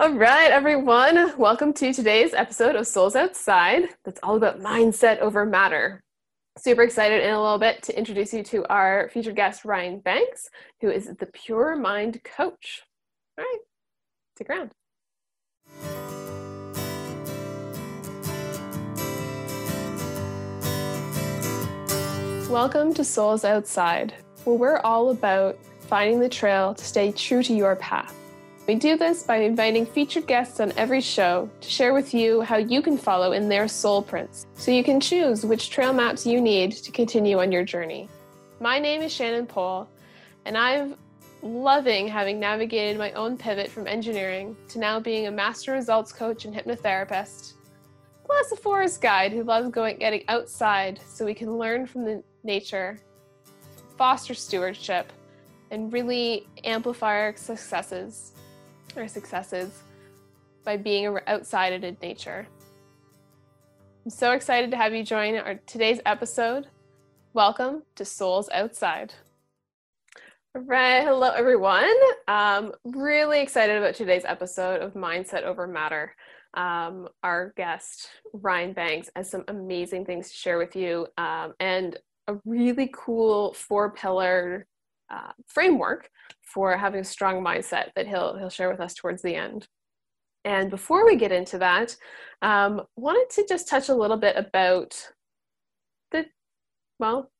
All right, everyone. Welcome to today's episode of Souls Outside. That's all about mindset over matter. Super excited in a little bit to introduce you to our featured guest, Ryan Banks, who is the Pure Mind Coach. All right, stick around. Welcome to Souls Outside, where we're all about finding the trail to stay true to your path. We do this by inviting featured guests on every show to share with you how you can follow in their soul prints so you can choose which trail maps you need to continue on your journey. My name is Shannon Pohl, and I'm loving having navigated my own pivot from engineering to now being a master results coach and hypnotherapist, plus a forest guide who loves going getting outside so we can learn from the nature, foster stewardship, and really amplify our successes our successes by being outside in nature. I'm so excited to have you join our today's episode. Welcome to Souls Outside. All right, hello everyone. Um, really excited about today's episode of Mindset Over Matter. Um, our guest Ryan Banks has some amazing things to share with you, um, and a really cool four pillar uh, framework for having a strong mindset that he'll he'll share with us towards the end. And before we get into that, um, wanted to just touch a little bit about the well,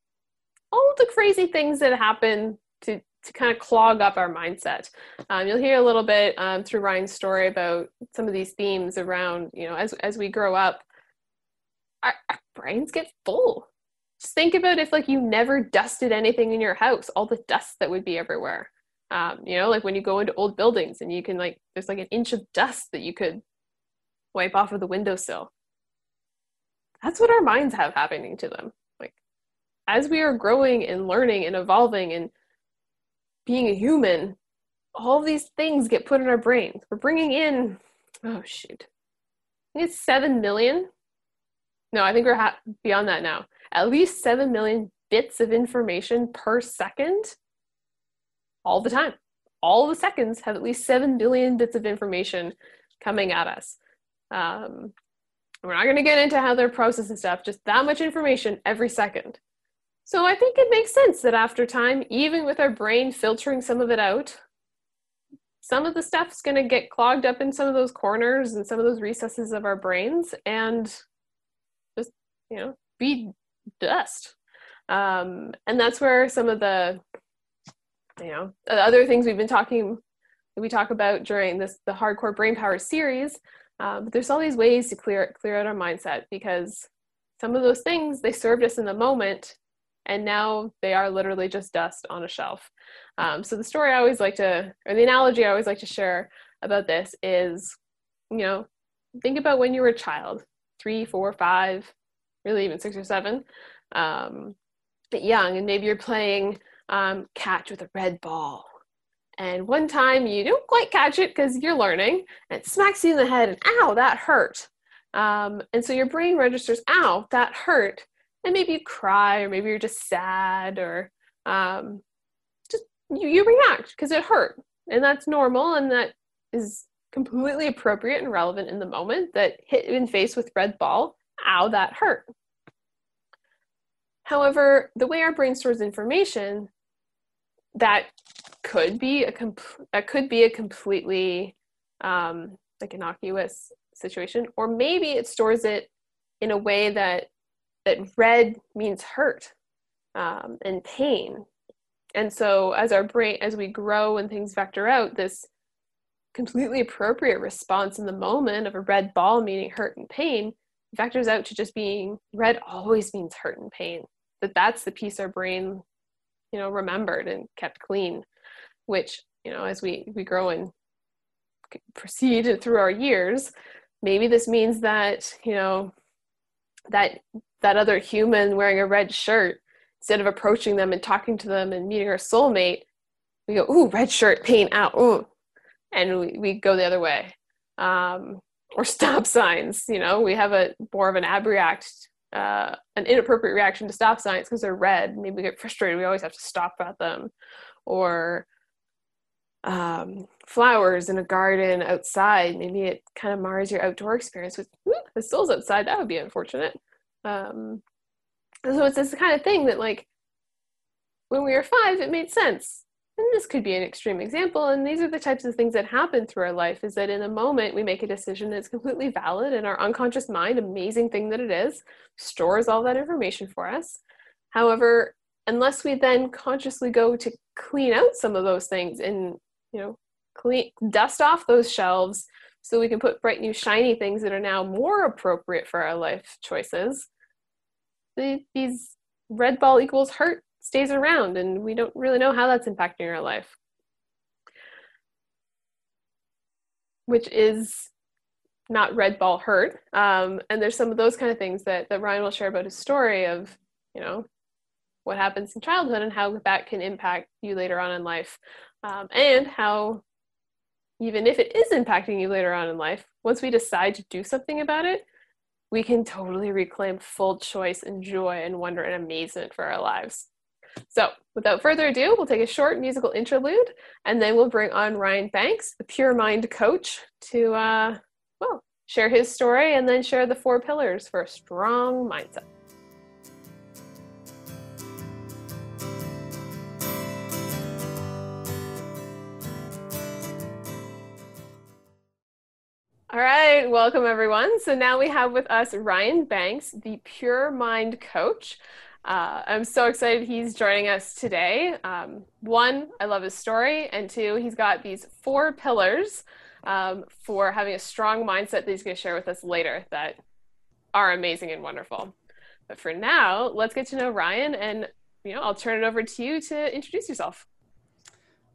all the crazy things that happen to to kind of clog up our mindset. Um, you'll hear a little bit um, through Ryan's story about some of these themes around you know as as we grow up, our, our brains get full just think about if like you never dusted anything in your house all the dust that would be everywhere um, you know like when you go into old buildings and you can like there's like an inch of dust that you could wipe off of the windowsill. That's what our minds have happening to them. Like as we are growing and learning and evolving and being a human all these things get put in our brains we're bringing in oh shoot. I think it's 7 million. No i think we're ha- beyond that now. At least 7 million bits of information per second all the time. All the seconds have at least 7 billion bits of information coming at us. Um, we're not going to get into how they're processing stuff, just that much information every second. So I think it makes sense that after time, even with our brain filtering some of it out, some of the stuff's going to get clogged up in some of those corners and some of those recesses of our brains and just, you know, be dust. Um, and that's where some of the, you know, other things we've been talking, we talk about during this the hardcore brain power series. Uh, but there's all these ways to clear clear out our mindset because some of those things they served us in the moment, and now they are literally just dust on a shelf. Um, so the story I always like to, or the analogy I always like to share about this is, you know, think about when you were a child, three, four, five, really even six or seven, um, young, and maybe you're playing um, catch with a red ball. And one time you don't quite catch it because you're learning, and it smacks you in the head, and ow, that hurt. Um, and so your brain registers, ow, that hurt. And maybe you cry, or maybe you're just sad, or um, just you, you react because it hurt. And that's normal, and that is completely appropriate and relevant in the moment that hit in face with red ball ow, that hurt. However, the way our brain stores information, that could be a comp- that could be a completely um, like innocuous situation, or maybe it stores it in a way that that red means hurt um, and pain. And so, as our brain, as we grow and things vector out, this completely appropriate response in the moment of a red ball meaning hurt and pain vectors out to just being red always means hurt and pain that that's the piece our brain you know remembered and kept clean which you know as we we grow and proceed through our years maybe this means that you know that that other human wearing a red shirt instead of approaching them and talking to them and meeting our soulmate we go ooh red shirt pain out ooh and we, we go the other way um, or stop signs. You know, we have a more of an abreact, uh, an inappropriate reaction to stop signs because they're red. Maybe we get frustrated. We always have to stop at them, or um, flowers in a garden outside. Maybe it kind of mars your outdoor experience with the Souls outside. That would be unfortunate. Um, so it's this kind of thing that, like, when we were five, it made sense. And this could be an extreme example. And these are the types of things that happen through our life is that in a moment we make a decision that's completely valid, and our unconscious mind, amazing thing that it is, stores all that information for us. However, unless we then consciously go to clean out some of those things and you know clean dust off those shelves so we can put bright new shiny things that are now more appropriate for our life choices the, these red ball equals hurt stays around and we don't really know how that's impacting our life. Which is not red ball hurt. Um, and there's some of those kind of things that, that ryan will share about his story of you know what happens in childhood and how that can impact you later on in life. Um, and how even if it is impacting you later on in life once we decide to do something about it we can totally reclaim full choice and joy and wonder and amazement for our lives so without further ado we'll take a short musical interlude and then we'll bring on ryan banks the pure mind coach to uh, well share his story and then share the four pillars for a strong mindset All right, welcome everyone. So now we have with us Ryan Banks, the Pure Mind Coach. Uh, I'm so excited he's joining us today. Um, one, I love his story, and two, he's got these four pillars um, for having a strong mindset that he's going to share with us later that are amazing and wonderful. But for now, let's get to know Ryan, and you know, I'll turn it over to you to introduce yourself.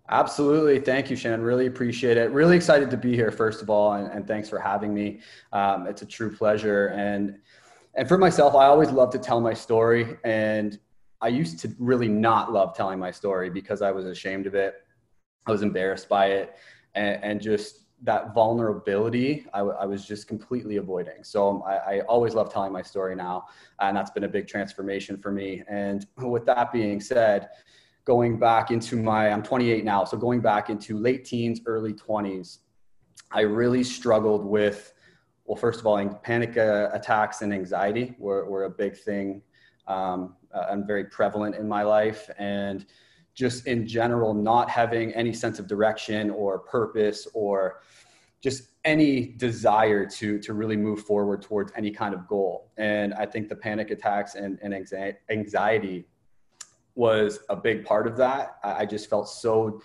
Absolutely. Thank you, Shannon. Really appreciate it. Really excited to be here, first of all, and, and thanks for having me. Um, it's a true pleasure. And, and for myself, I always love to tell my story. And I used to really not love telling my story because I was ashamed of it. I was embarrassed by it. And, and just that vulnerability, I, I, was just completely avoiding. So um, I, I always love telling my story now. And that's been a big transformation for me. And with that being said, going back into my, I'm 28 now, so going back into late teens, early 20s, I really struggled with, well, first of all, panic uh, attacks and anxiety were, were a big thing um, uh, and very prevalent in my life. And just in general, not having any sense of direction or purpose or just any desire to to really move forward towards any kind of goal and i think the panic attacks and, and anxiety was a big part of that. I just felt so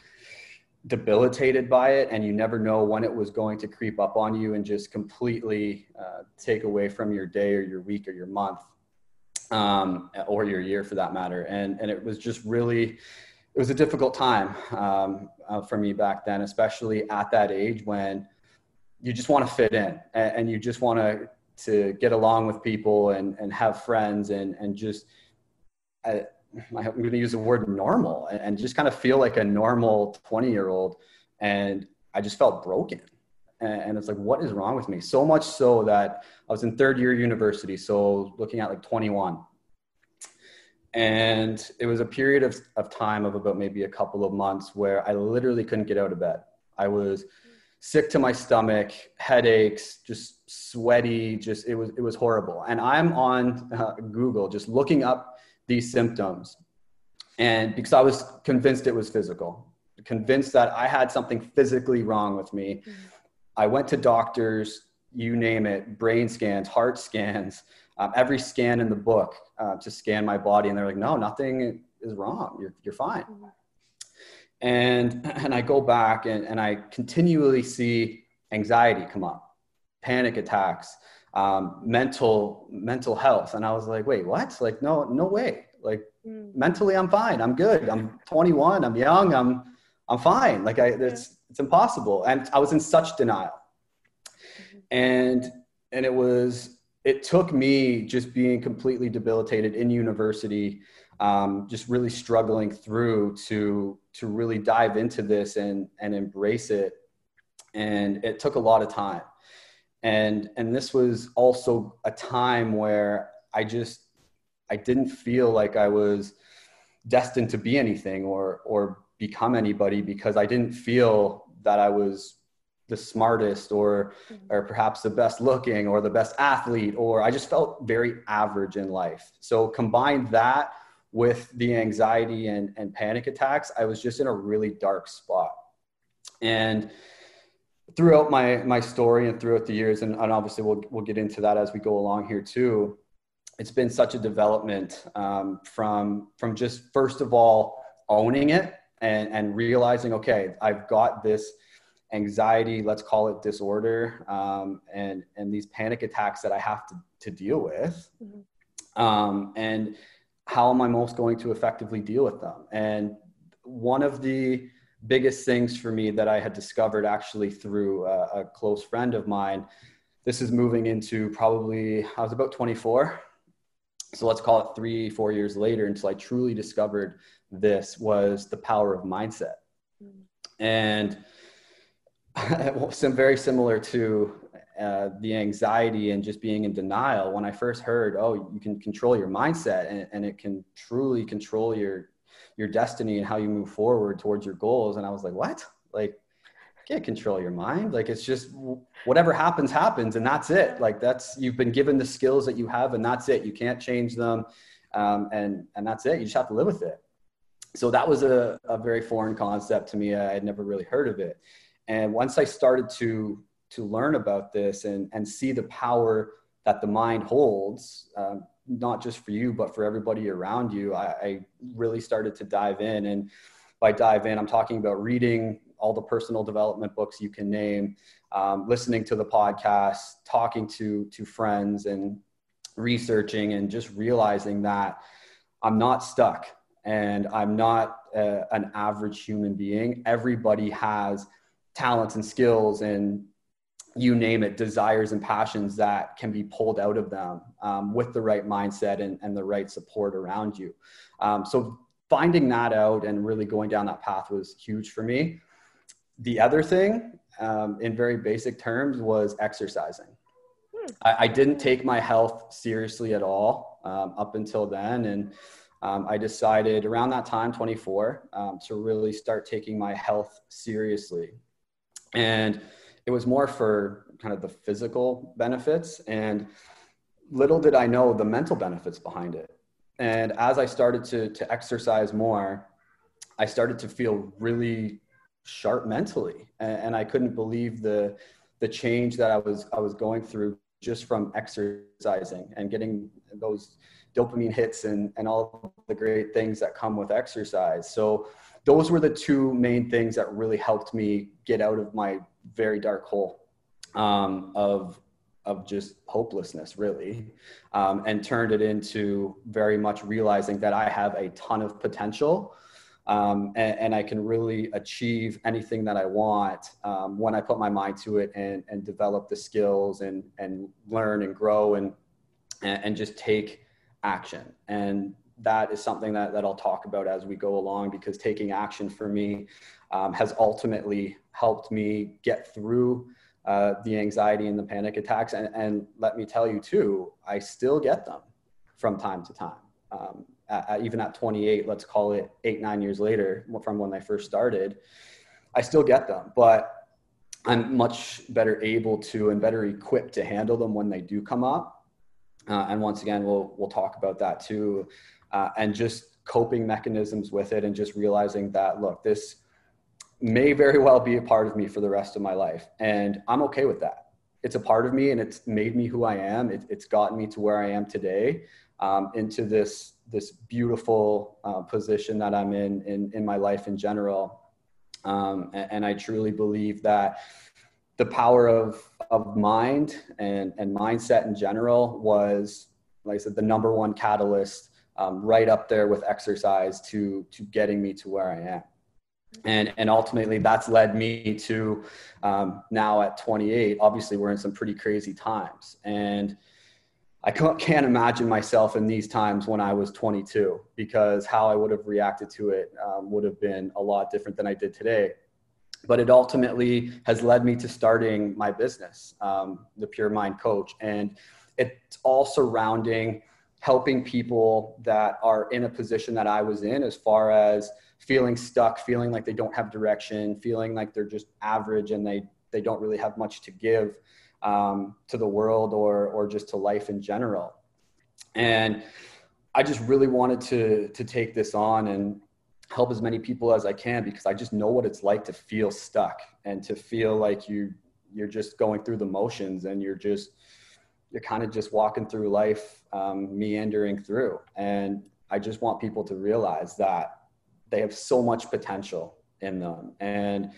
debilitated by it, and you never know when it was going to creep up on you and just completely uh, take away from your day or your week or your month, um, or your year for that matter. And and it was just really, it was a difficult time um, uh, for me back then, especially at that age when you just want to fit in and, and you just want to to get along with people and and have friends and and just. Uh, I'm going to use the word normal and just kind of feel like a normal 20 year old. And I just felt broken. And it's like, what is wrong with me? So much so that I was in third year university. So looking at like 21. And it was a period of, of time of about maybe a couple of months where I literally couldn't get out of bed. I was sick to my stomach, headaches, just sweaty, just it was it was horrible. And I'm on uh, Google just looking up these symptoms. And because I was convinced it was physical, convinced that I had something physically wrong with me, mm-hmm. I went to doctors, you name it, brain scans, heart scans, um, every scan in the book uh, to scan my body. And they're like, no, nothing is wrong. You're, you're fine. Mm-hmm. And, and I go back and, and I continually see anxiety come up, panic attacks, um, mental mental health. And i was like wait what? Like no no way. Like mm. mentally i'm fine. I'm good. I'm 21 i'm young. I'm i'm fine. Like i it's it's impossible. And i was in such denial. Mm-hmm. and and it was it took me just being completely debilitated in university um, just really struggling through to to really dive into this and and embrace it. And it took a lot of time and and this was also a time where i just i didn't feel like i was destined to be anything or or become anybody because I didn't feel that I was the smartest or mm-hmm. or perhaps the best looking or the best athlete or I just felt very average in life. So combine that with the anxiety and, and panic attacks, I was just in a really dark spot. And throughout my my story and throughout the years, and, and obviously we'll we'll get into that as we go along here too. It's been such a development um, from from just first of all owning it and and realizing okay I've got this anxiety let's call it disorder um, and and these panic attacks that I have to to deal with mm-hmm. um, and how am I most going to effectively deal with them and one of the biggest things for me that I had discovered actually through a, a close friend of mine. This is moving into probably, I was about 24. So let's call it three, four years later until I truly discovered this was the power of mindset. And some very similar to uh, the anxiety and just being in denial when i first heard oh you can control your mindset and, and it can truly control your your destiny and how you move forward towards your goals. And I was like, what? Like, can't control your mind. Like, it's just whatever happens, happens, and that's it. Like, that's you've been given the skills that you have, and that's it. You can't change them, um, and and that's it. You just have to live with it. So that was a, a very foreign concept to me. I had never really heard of it. And once I started to to learn about this and and see the power that the mind holds, um, not just for you, but for everybody around you, I, I really started to dive in. And by dive in, I'm talking about reading all the personal development books you can name, um, listening to the podcast, talking to to friends, and researching, and just realizing that I'm not stuck and I'm not a, an average human being. Everybody has talents and skills and you name it, desires and passions that can be pulled out of them um, with the right mindset and, and the right support around you. Um, so finding that out and really going down that path was huge for me. The other thing, um, in very basic terms, was exercising. Hmm. I, I, didn't take my health seriously at all um, up until then. And um, I decided around that time, 24, um, to really start taking my health seriously. And it was more for kind of the physical benefits and little did i know the mental benefits behind it and as i started to to exercise more i started to feel really sharp mentally and, and i couldn't believe the the change that i was i was going through just from exercising and getting those dopamine hits and, and all the great things that come with exercise. So those were the two main things that really helped me get out of my very dark hole um, of of just hopelessness really um, and turned it into very much realizing that i have a ton of potential um, and, and, i can really achieve anything that i want um, when i put my mind to it and, and develop the skills and, and learn and grow and, and just take action. And that is something that, that i'll talk about as we go along because taking action for me um, has ultimately helped me get through uh, the anxiety and the panic attacks. And, and, let me tell you too, I still get them from time to time. Um, at, at, even at 28, let's call it eight, nine years later from when I first started, I still get them, but I'm much better able to and better equipped to handle them when they do come up. Uh, and once again, we'll, we'll talk about that too. Uh, and just coping mechanisms with it and just realizing that, look, this, may very well be a part of me for the rest of my life. And I'm okay with that. It's a part of me and it's made me who I am. It, it's gotten me to where I am today um, into this, this beautiful uh, position that I'm in, in, in my life in general. Um, and, and I truly believe that the power of, of mind and, and mindset in general was, like I said, the number one catalyst um, right up there with exercise to, to getting me to where I am. And and ultimately that's led me to um, now at 28 obviously we're in some pretty crazy times. And i can't imagine myself in these times when i was 22 because how i would have reacted to it um, would have been a lot different than i did today but it ultimately has led me to starting my business um, the pure mind coach and it's all surrounding helping people that are in a position that I was in as far as feeling stuck, feeling like they don't have direction, feeling like they're just average and they, they don't really have much to give um, to the world or, or just to life in general. And I just really wanted to, to take this on and help as many people as I can because I just know what it's like to feel stuck and to feel like you, you're just going through the motions and you're just, you're kind of just walking through life, um, meandering through. And I just want people to realize that they have so much potential in them. And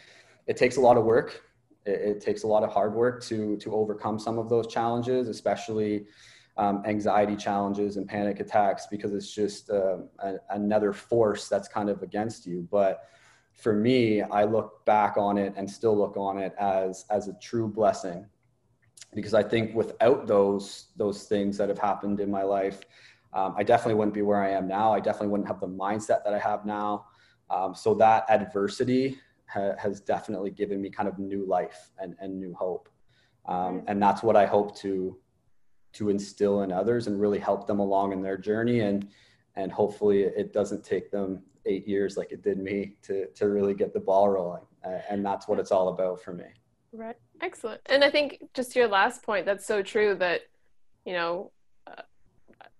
it takes a lot of work. It, it takes a lot of hard work to, to overcome some of those challenges, especially um, anxiety challenges and panic attacks, because it's just uh, a, another force that's kind of against you. But for me, I look back on it and still look on it as, as a true blessing because I think without those those things that have happened in my life, um, I definitely wouldn't be where I am now. I definitely wouldn't have the mindset that I have now. Um, so that adversity ha- has definitely given me kind of new life and, and new hope, um, and that's what I hope to to instill in others and really help them along in their journey. And and hopefully it doesn't take them eight years like it did me to to really get the ball rolling. And that's what it's all about for me. Right. Excellent. And I think just your last point, that's so true that, you know, uh,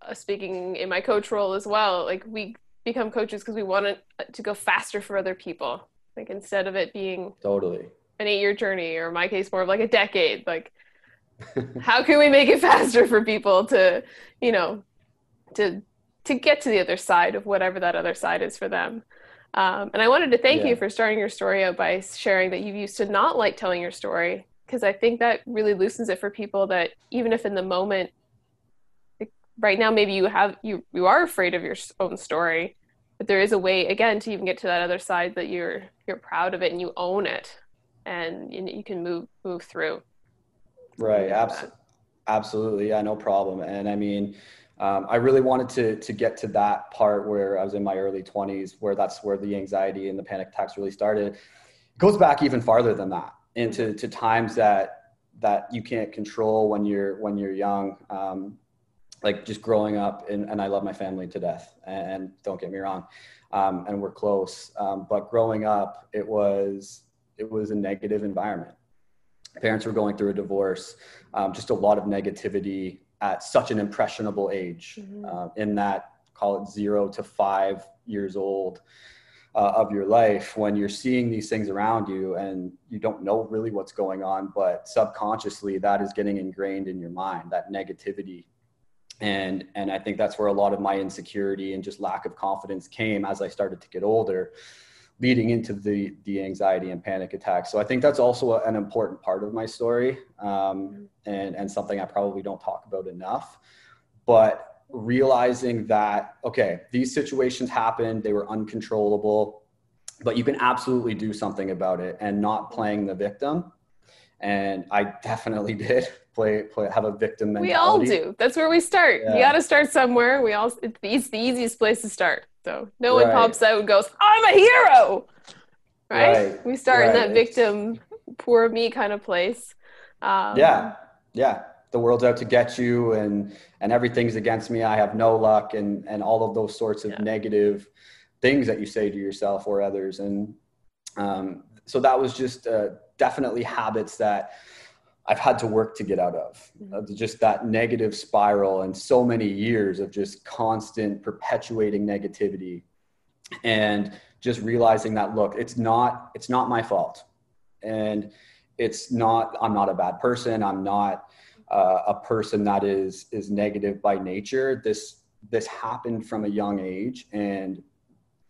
uh, speaking in my coach role as well, like we become coaches because we want it uh, to go faster for other people. Like instead of it being totally. an eight year journey, or in my case, more of like a decade, like how can we make it faster for people to, you know, to to get to the other side of whatever that other side is for them. Um, and I wanted to thank yeah. you for starting your story out by sharing that you used to not like telling your story because I think that really loosens it for people that even if in the moment like right now maybe you have you you are afraid of your own story but there is a way again to even get to that other side that you're you're proud of it and you own it and you, can move move through right. Absolutely absolutely. Yeah no problem. And i mean um, i really wanted to to get to that part where i was in my early 20s where that's where the anxiety and the panic attacks really started. It goes back even farther than that into to times that that you can't control when you're when you're young. Um, like just growing up and, and i love my family to death and, don't get me wrong um, and we're close. Um, but growing up it was it was a negative environment parents were going through a divorce um, just a lot of negativity at such an impressionable age mm-hmm. uh, in that call it zero to five years old uh, of your life when you're seeing these things around you and you don't know really what's going on, but subconsciously that is getting ingrained in your mind, that negativity. And, and I think that's where a lot of my insecurity and just lack of confidence came as I started to get older, leading into the, the anxiety and panic attacks. So I think that's also an important part of my story um, and, and something I probably don't talk about enough. But realizing that okay these situations happened they were uncontrollable but you can absolutely do something about it and not playing the victim and i definitely did play, play have a victim mentality. we all do that's where we start yeah. you got to start somewhere we all it's the, it's the easiest place to start so no right. one pops out and goes i'm a hero right, right. we start right. in that victim poor me kind of place um, yeah yeah the world's out to get you and and everything's against me i have no luck and and all of those sorts of yeah. negative things that you say to yourself or others and um, so that was just uh, definitely habits that i've had to work to get out of mm-hmm. uh, just that negative spiral and so many years of just constant perpetuating negativity and just realizing that look it's not it's not my fault. And it's not i'm not a bad person. I'm not uh, a person that is is negative by nature. This this happened from a young age and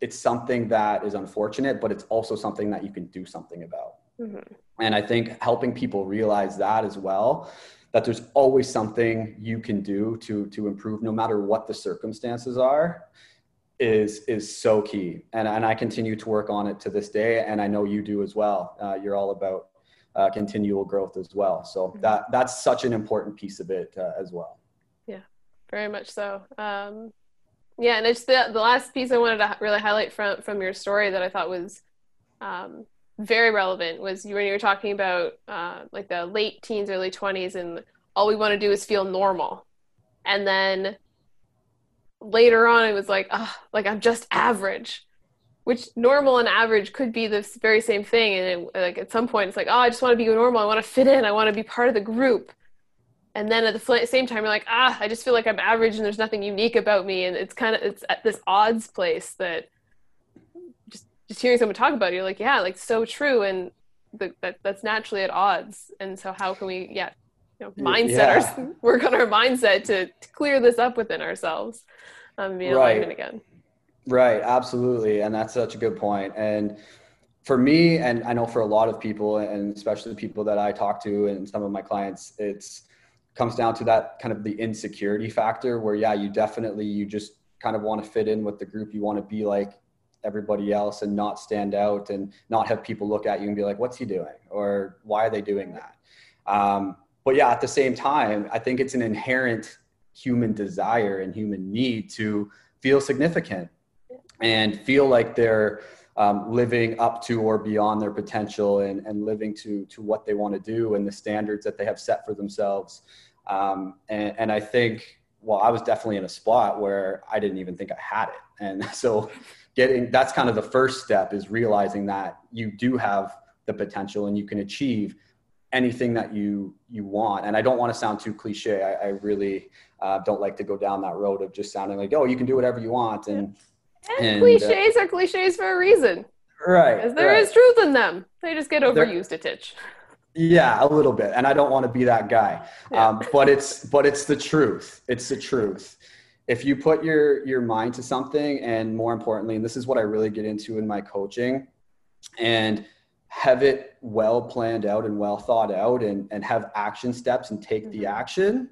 it's something that is unfortunate but it's also something that you can do something about mm-hmm. and i think helping people realize that as well that there's always something you can do to to improve no matter what the circumstances are is is so key and and i continue to work on it to this day and i know you do as well uh, you're all about uh, continual growth as well. So mm-hmm. that that's such an important piece of it uh, as well. Yeah, very much so. Um, yeah, and it's the the last piece I wanted to really highlight from from your story that I thought was um, very relevant was when you were talking about uh, like the late teens, early twenties, and all we want to do is feel normal, and then later on it was like, oh, like I'm just average, which normal and average could be the very same thing. And it, like at some point, it's like, oh, I just want to be normal. I want to fit in. I want to be part of the group. And then at the same time, you're like, ah, I just feel like I'm average and there's nothing unique about me. And it's kind of it's at this odds place that just hearing someone talk about it, you're like, yeah, like so true. And the, that that's naturally at odds. And so how can we, yeah, you know, mindset yeah. our, work on our mindset to, to clear this up within ourselves, um, be in right. alignment again. Right, absolutely, and that's such a good point. And for me, and I know for a lot of people, and especially the people that I talk to, and some of my clients, it's comes down to that kind of the insecurity factor, where yeah, you definitely you just kind of want to fit in with the group, you want to be like everybody else and not stand out and not have people look at you and be like, "What's he doing?" or "Why are they doing that?" Um, but yeah, at the same time, I think it's an inherent human desire and human need to feel significant and feel like they're um, living up to or beyond their potential and, and living to, to what they want to do and the standards that they have set for themselves. Um, and, and I think, well, I was definitely in a spot where I didn't even think I had it. And so getting, that's kind of the first step is realizing that you do have the potential and you can achieve anything that you you want. And i don't want to sound too cliche. I, I really uh, don't like to go down that road of just sounding like oh you can do whatever you want. And and, and uh, cliches uh, are cliches for a reason. Right because there right. is truth in them. They just get overused They're, a titch. Yeah a little bit. And i don't want to be that guy. Yeah. um, but it's but it's the truth. It's the truth if you put your your mind to something and more importantly and this is what i really get into in my coaching and have it well planned out and well thought out and, and have action steps and take mm-hmm. the action.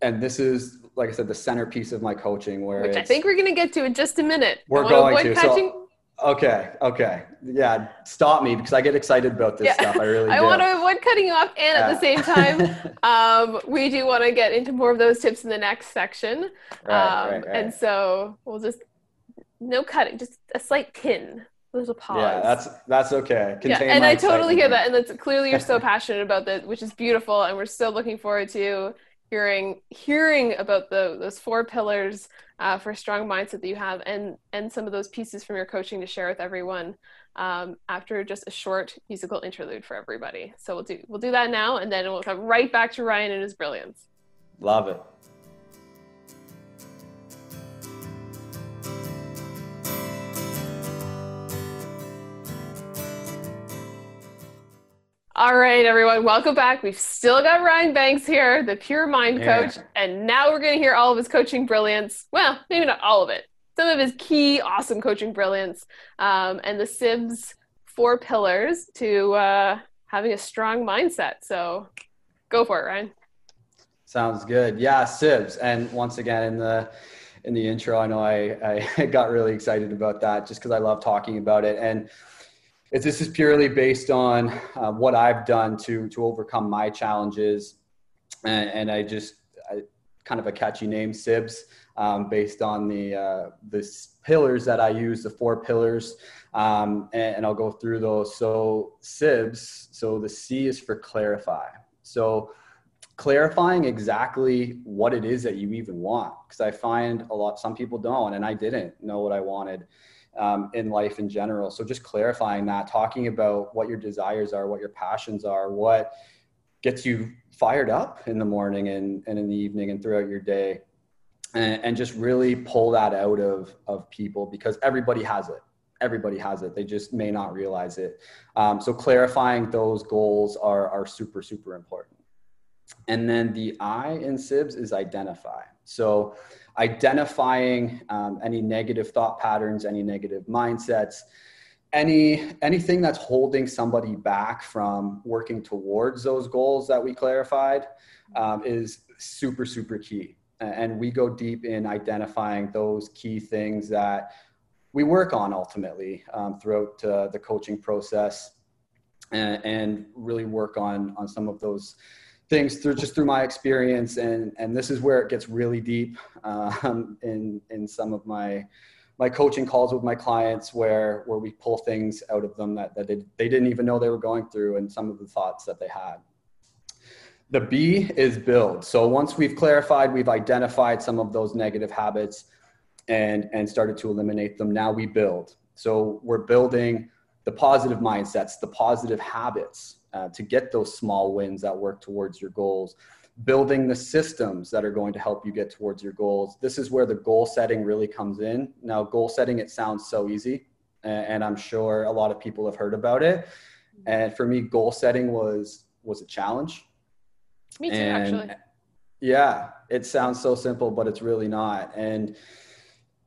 And this is, like I said, the centerpiece of my coaching where Which I think we're going to get to in just a minute. We're going to. Catching... So, okay. Okay. Yeah. Stop me because I get excited about this yeah. stuff. I really I do. want to avoid cutting you off. And yeah. at the same time, um, we do want to get into more of those tips in the next section. Right, um, right, right. And so we'll just, no cutting, just a slight pin there's a pause. Yeah, that's that's okay. Contain yeah, and I totally hear that, and that's clearly you're so passionate about that, which is beautiful, and we're so looking forward to hearing hearing about the those four pillars uh, for a strong mindset that you have, and and some of those pieces from your coaching to share with everyone um, after just a short musical interlude for everybody. So we'll do we'll do that now, and then we'll come right back to Ryan and his brilliance. Love it. All right, everyone, welcome back. We've still got Ryan Banks here, the pure mind yeah. coach, and now we're going to hear all of his coaching brilliance. Well, maybe not all of it, some of his key awesome coaching brilliance um, and the CIBS four pillars to uh, having a strong mindset. So go for it, Ryan. Sounds good. Yeah, CIBS. And once again, in the in the intro, I know I, I got really excited about that just because I love talking about it. And is this is purely based on uh, what I've done to to overcome my challenges, and, and I just I, kind of a catchy name, CIBS, um, based on the uh, the pillars that I use, the four pillars, um, and, and I'll go through those. So CIBS, so the C is for clarify. So clarifying exactly what it is that you even want because i find a lot some people don't and i didn't know what i wanted um, in life in general. So just clarifying that, talking about what your desires are, what your passions are, what gets you fired up in the morning and, and in the evening and throughout your day. And, and just really pull that out of, of people because everybody has it. Everybody has it. They just may not realize it. Um, so clarifying those goals are, are super, super important. And then the I in CIBS is identify. So identifying um, any negative thought patterns, any negative mindsets, any anything that's holding somebody back from working towards those goals that we clarified um, is super super key. And we go deep in identifying those key things that we work on ultimately um, throughout uh, the coaching process and, and, really work on on some of those things through just through my experience and and this is where it gets really deep um, in in some of my my coaching calls with my clients where where we pull things out of them that, that they, they didn't even know they were going through and some of the thoughts that they had The B is build. So once we've clarified, we've identified some of those negative habits and, and started to eliminate them, now we build. So we're building the positive mindsets, the positive habits uh, to get those small wins that work towards your goals, building the systems that are going to help you get towards your goals. This is where the goal setting really comes in. Now, goal setting, it sounds so easy, and I'm sure a lot of people have heard about it. And for me, goal setting was was a challenge. Me too, and actually. Yeah, it sounds so simple, but it's really not. And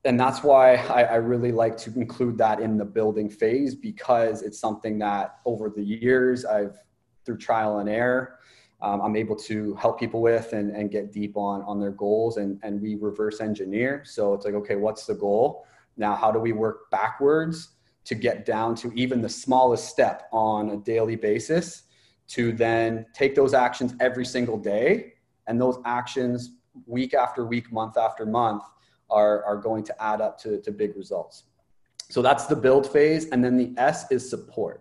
and that's why I, I, really like to include that in the building phase because it's something that over the years I've through trial and error um, I'm able to help people with and, and get deep on on their goals and and we reverse engineer. So it's like okay, what's the goal? Now how do we work backwards to get down to even the smallest step on a daily basis to then take those actions every single day and those actions week after week, month after month are, are going to add up to, to big results. So that's the build phase. And then the S is support.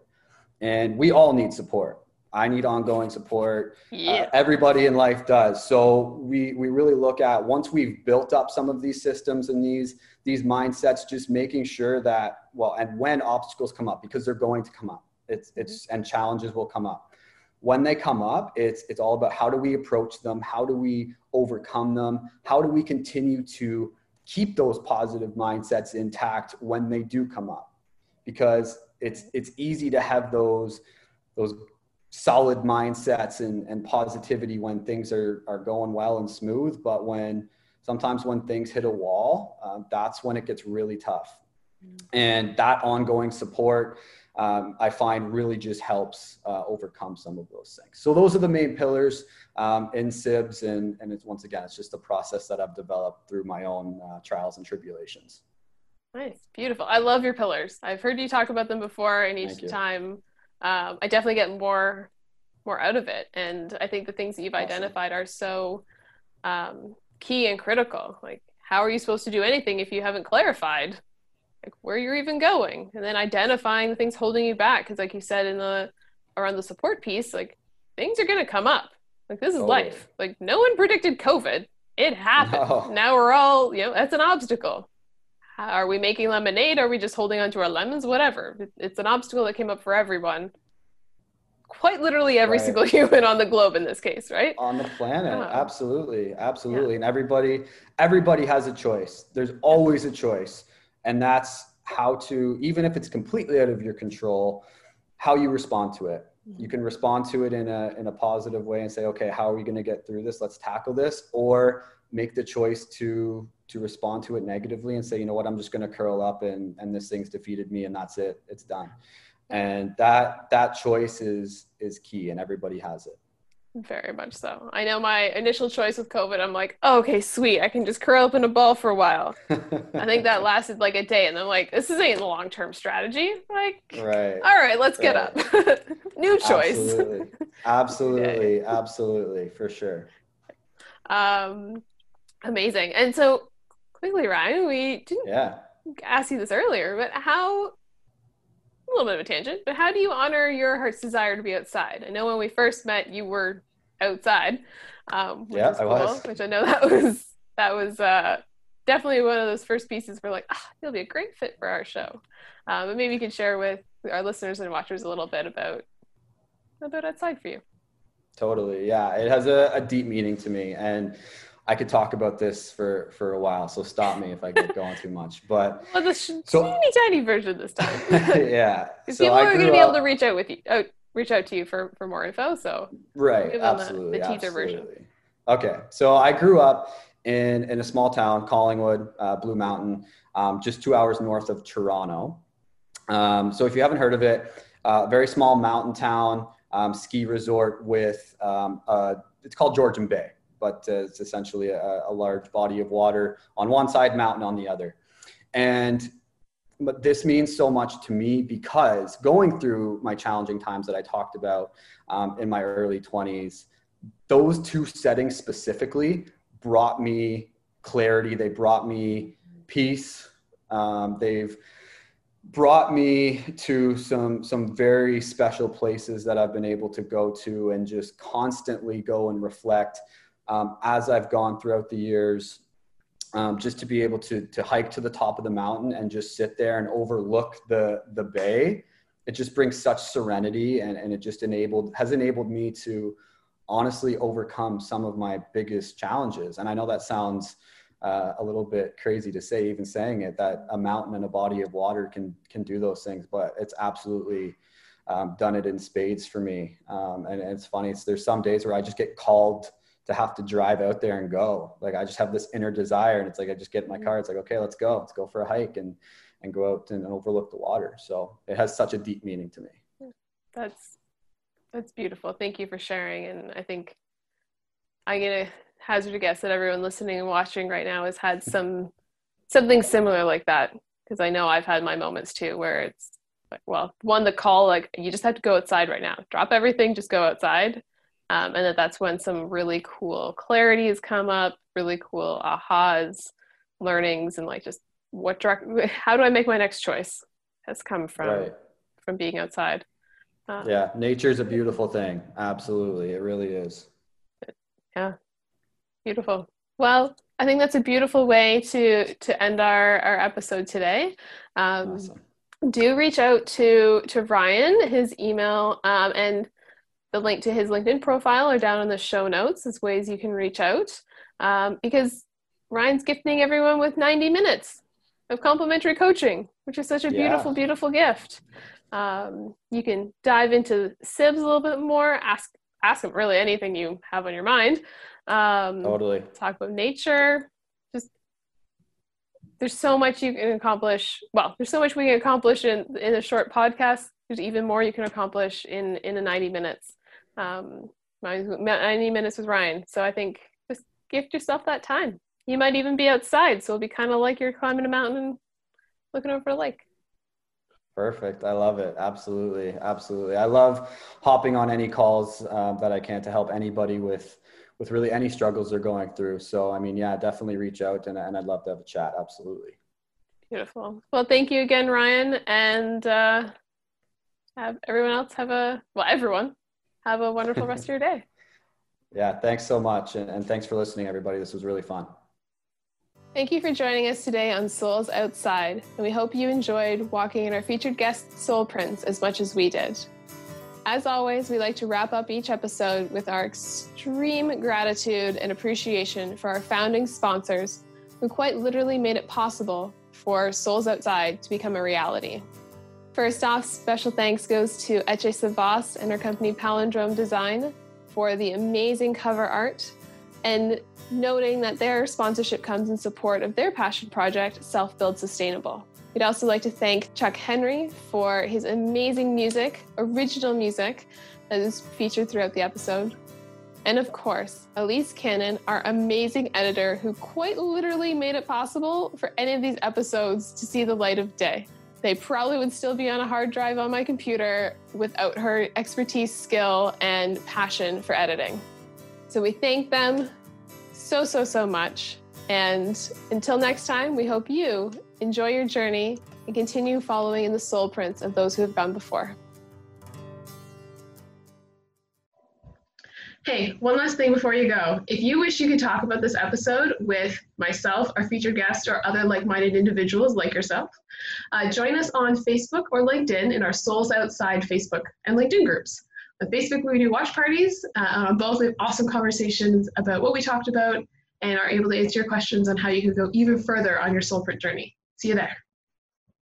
And we all need support. I need ongoing support. Uh, yeah. Uh, everybody in life does. So we, we really look at once we've built up some of these systems and these, these mindsets, just making sure that, well, and when obstacles come up, because they're going to come up, it's, it's, and challenges will come up. When they come up, it's, it's all about how do we approach them? How do we overcome them? How do we continue to keep those positive mindsets intact when they do come up because it's it's easy to have those those solid mindsets and, and positivity when things are, are going well and smooth but when sometimes when things hit a wall um, that's when it gets really tough mm. and that ongoing support um, I find really just helps uh, overcome some of those things. So those are the main pillars um, in CIBS, and and it's once again it's just a process that I've developed through my own uh, trials and tribulations. Nice, beautiful. I love your pillars. I've heard you talk about them before, and each time um, I definitely get more more out of it. And I think the things that you've awesome. identified are so um, key and critical. Like, how are you supposed to do anything if you haven't clarified like where you're even going? And then identifying the things holding you back because like you said in the around the support piece like things are going to come up. Like this is totally. life. Like no one predicted covid. It happened. No. now we're all you know that's an obstacle. Are we making lemonade? Are we just holding on to our lemons? Whatever. It's an obstacle that came up for everyone. Quite literally every right. single human on the globe in this case right? On the planet. Absolutely. Absolutely. Yeah. and everybody everybody has a choice. There's always a choice and that's how to even if it's completely out of your control how you respond to it. Mm-hmm. you can respond to it in a in a positive way and say okay how are we going to get through this? Let's tackle this. Or make the choice to to respond to it negatively and say you know what? I'm just going to curl up and and this thing's defeated me and that's it. It's done. And that that choice is is key and everybody has it very much so. I know my initial choice with COVID, I'm like, oh, okay, sweet. I can just curl up in a ball for a while. I think that lasted like a day. And I'm like, this isn't a long term strategy. Like, right. All right, let's get right. up. New choice. Absolutely. Absolutely. yeah. Absolutely. For sure. Um, amazing. And so, quickly, Ryan, we didn't yeah. ask you this earlier, but how a little bit of a tangent, but how do you honor your heart's desire to be outside? I know when we first met, you were outside. Um, yeah, cool, I was. Which I know that was that was uh, definitely one of those first pieces. We're like, ah, you'll be a great fit for our show. Um, but maybe you can share with our listeners and watchers a little bit about about outside for you. Totally, yeah. It has a, a deep meaning to me, and I could talk about this for for a while, so stop me if I get going too much. But well, the sh- so, teeny tiny version this time. yeah, because so people are going to be able to reach out with you, oh, reach out to you for for more info. So right, absolutely, the, the teaser absolutely. version. Okay, so I grew up in in a small town, Collingwood, uh, Blue Mountain, um, just two hours north of Toronto. Um, so if you haven't heard of it, uh, very small mountain town, um, ski resort with um, uh, it's called Georgian Bay but uh, it's essentially a, a, large body of water on one side, mountain on the other. And but this means so much to me because going through my challenging times that I talked about um, in my early 20s, those two settings specifically brought me clarity. They brought me peace. Um, they've brought me to some some very special places that I've been able to go to and just constantly go and reflect um, as I've gone throughout the years. Um, just to be able to to hike to the top of the mountain and just sit there and overlook the the bay, it just brings such serenity and, and it just enabled has enabled me to honestly overcome some of my biggest challenges. And I know that sounds uh, a little bit crazy to say, even saying it, that a mountain and a body of water can can do those things. But it's absolutely um, done it in spades for me. Um, and, and, it's funny. It's, there's some days where I just get called to have to drive out there and go. Like I just have this inner desire, and it's like I just get in my mm-hmm. car. It's like okay, let's go. Let's go for a hike and and go out and overlook the water. So it has such a deep meaning to me. That's that's beautiful. Thank you for sharing. And I think I'm gonna hazard a guess that everyone listening and watching right now has had some something similar like that because I know I've had my moments too where it's like, well, one the call like you just have to go outside right now, drop everything, just go outside, um, and that that's when some really cool clarities come up, really cool ahas, learnings, and like just what direct, how do I make my next choice has come from right. from being outside. Uh, yeah, nature is a beautiful thing. Absolutely, it really is. Yeah, Beautiful. Well, I think that's a beautiful way to to end our our episode today. Um, awesome. Do reach out to to Ryan. His email um, and the link to his LinkedIn profile are down in the show notes as ways you can reach out um, because Ryan's gifting everyone with 90 minutes of complimentary coaching, which is such a beautiful, yeah. beautiful gift. Um, you can dive into CIBS a little bit more, ask ask him really anything you have on your mind. Um, totally. Talk about nature. Just there's so much you can accomplish. Well, there's so much we can accomplish in in a short podcast. There's even more you can accomplish in in a 90 minutes. Um, 90 minutes with Ryan. So I think just gift yourself that time. You might even be outside, so it'll be kind of like you're climbing a mountain and looking over a lake. Perfect. I love it. Absolutely. Absolutely. I love hopping on any calls uh, that I can to help anybody with with really any struggles they're going through. So, I mean, yeah, definitely reach out and, and I'd love to have a chat. Absolutely. Beautiful. Well, thank you again, Ryan. And uh, have everyone else have a, well, everyone have a wonderful rest of your day. Yeah, thanks so much. And, thanks for listening, everybody. This was really fun. Thank you for joining us today on Souls Outside, and we hope you enjoyed walking in our featured guest soul prints as much as we did. As always, we like to wrap up each episode with our extreme gratitude and appreciation for our founding sponsors who quite literally made it possible for Souls Outside to become a reality. First off, special thanks goes to Etche Savas and her company Palindrome Design for the amazing cover art and noting that their sponsorship comes in support of their passion project, Self Build Sustainable. We'd also like to thank Chuck Henry for his amazing music, original music, that is featured throughout the episode. And of course, Elise Cannon, our amazing editor, who quite literally made it possible for any of these episodes to see the light of day. They probably would still be on a hard drive on my computer without her expertise, skill, and passion for editing. So we thank them so, so, so much. And until next time, we hope you enjoy your journey and continue following in the soul prints of those who have gone before. Hey, one last thing before you go. If you wish you could talk about this episode with myself, our featured guest, or other like minded individuals like yourself, uh, join us on Facebook or LinkedIn in our Souls Outside Facebook and LinkedIn groups. On Facebook, we do watch parties, uh, both awesome conversations about what we talked about and are able to answer your questions on how you can go even further on your soul print journey. See you there.